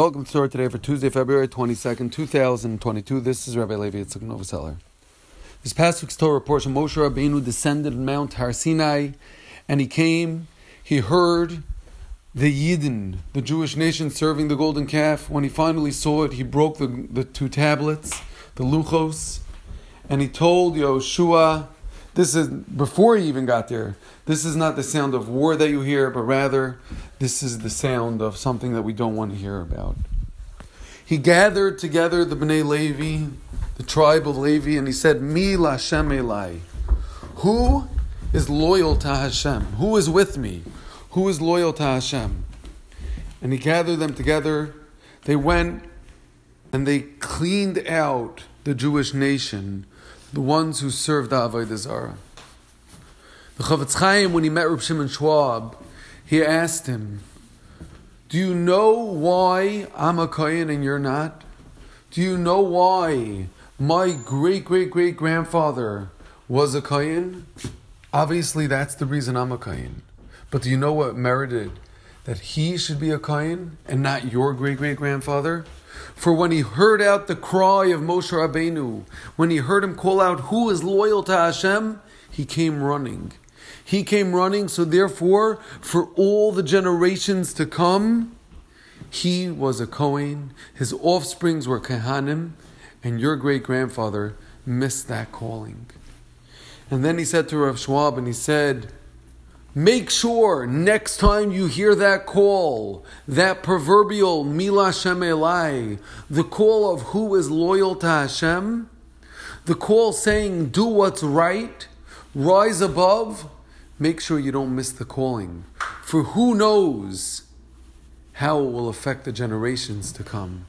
Welcome to Torah today for Tuesday, February 22nd, 2022. This is Rabbi Levi Yitzchak Novoseller. This past week's Torah portion, Moshe Rabbeinu descended Mount Har Sinai, and he came, he heard the Yidden, the Jewish nation serving the golden calf. When he finally saw it, he broke the, the two tablets, the luchos, and he told Yoshua, this is before he even got there. This is not the sound of war that you hear, but rather this is the sound of something that we don't want to hear about. He gathered together the Bnei Levi, the tribe of Levi, and he said, Mi Lashem Elai. Who is loyal to Hashem? Who is with me? Who is loyal to Hashem? And he gathered them together. They went and they cleaned out the Jewish nation the ones who served the Avodah Zarah. The Chofetz Chaim, when he met Reb Shimon Schwab, he asked him, "Do you know why I'm a kohen and you're not? Do you know why my great great great grandfather was a kohen? Obviously, that's the reason I'm a kohen. But do you know what merited that he should be a kohen and not your great great grandfather?" For when he heard out the cry of Moshe Rabbeinu, when he heard him call out, Who is loyal to Hashem? He came running. He came running, so therefore, for all the generations to come, he was a Kohen, his offsprings were Kehanim, and your great grandfather missed that calling. And then he said to Rav Schwab, and he said, Make sure next time you hear that call, that proverbial Mila Hashem Elai, the call of who is loyal to Hashem, the call saying, do what's right, rise above, make sure you don't miss the calling. For who knows how it will affect the generations to come.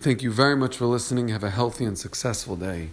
Thank you very much for listening. Have a healthy and successful day.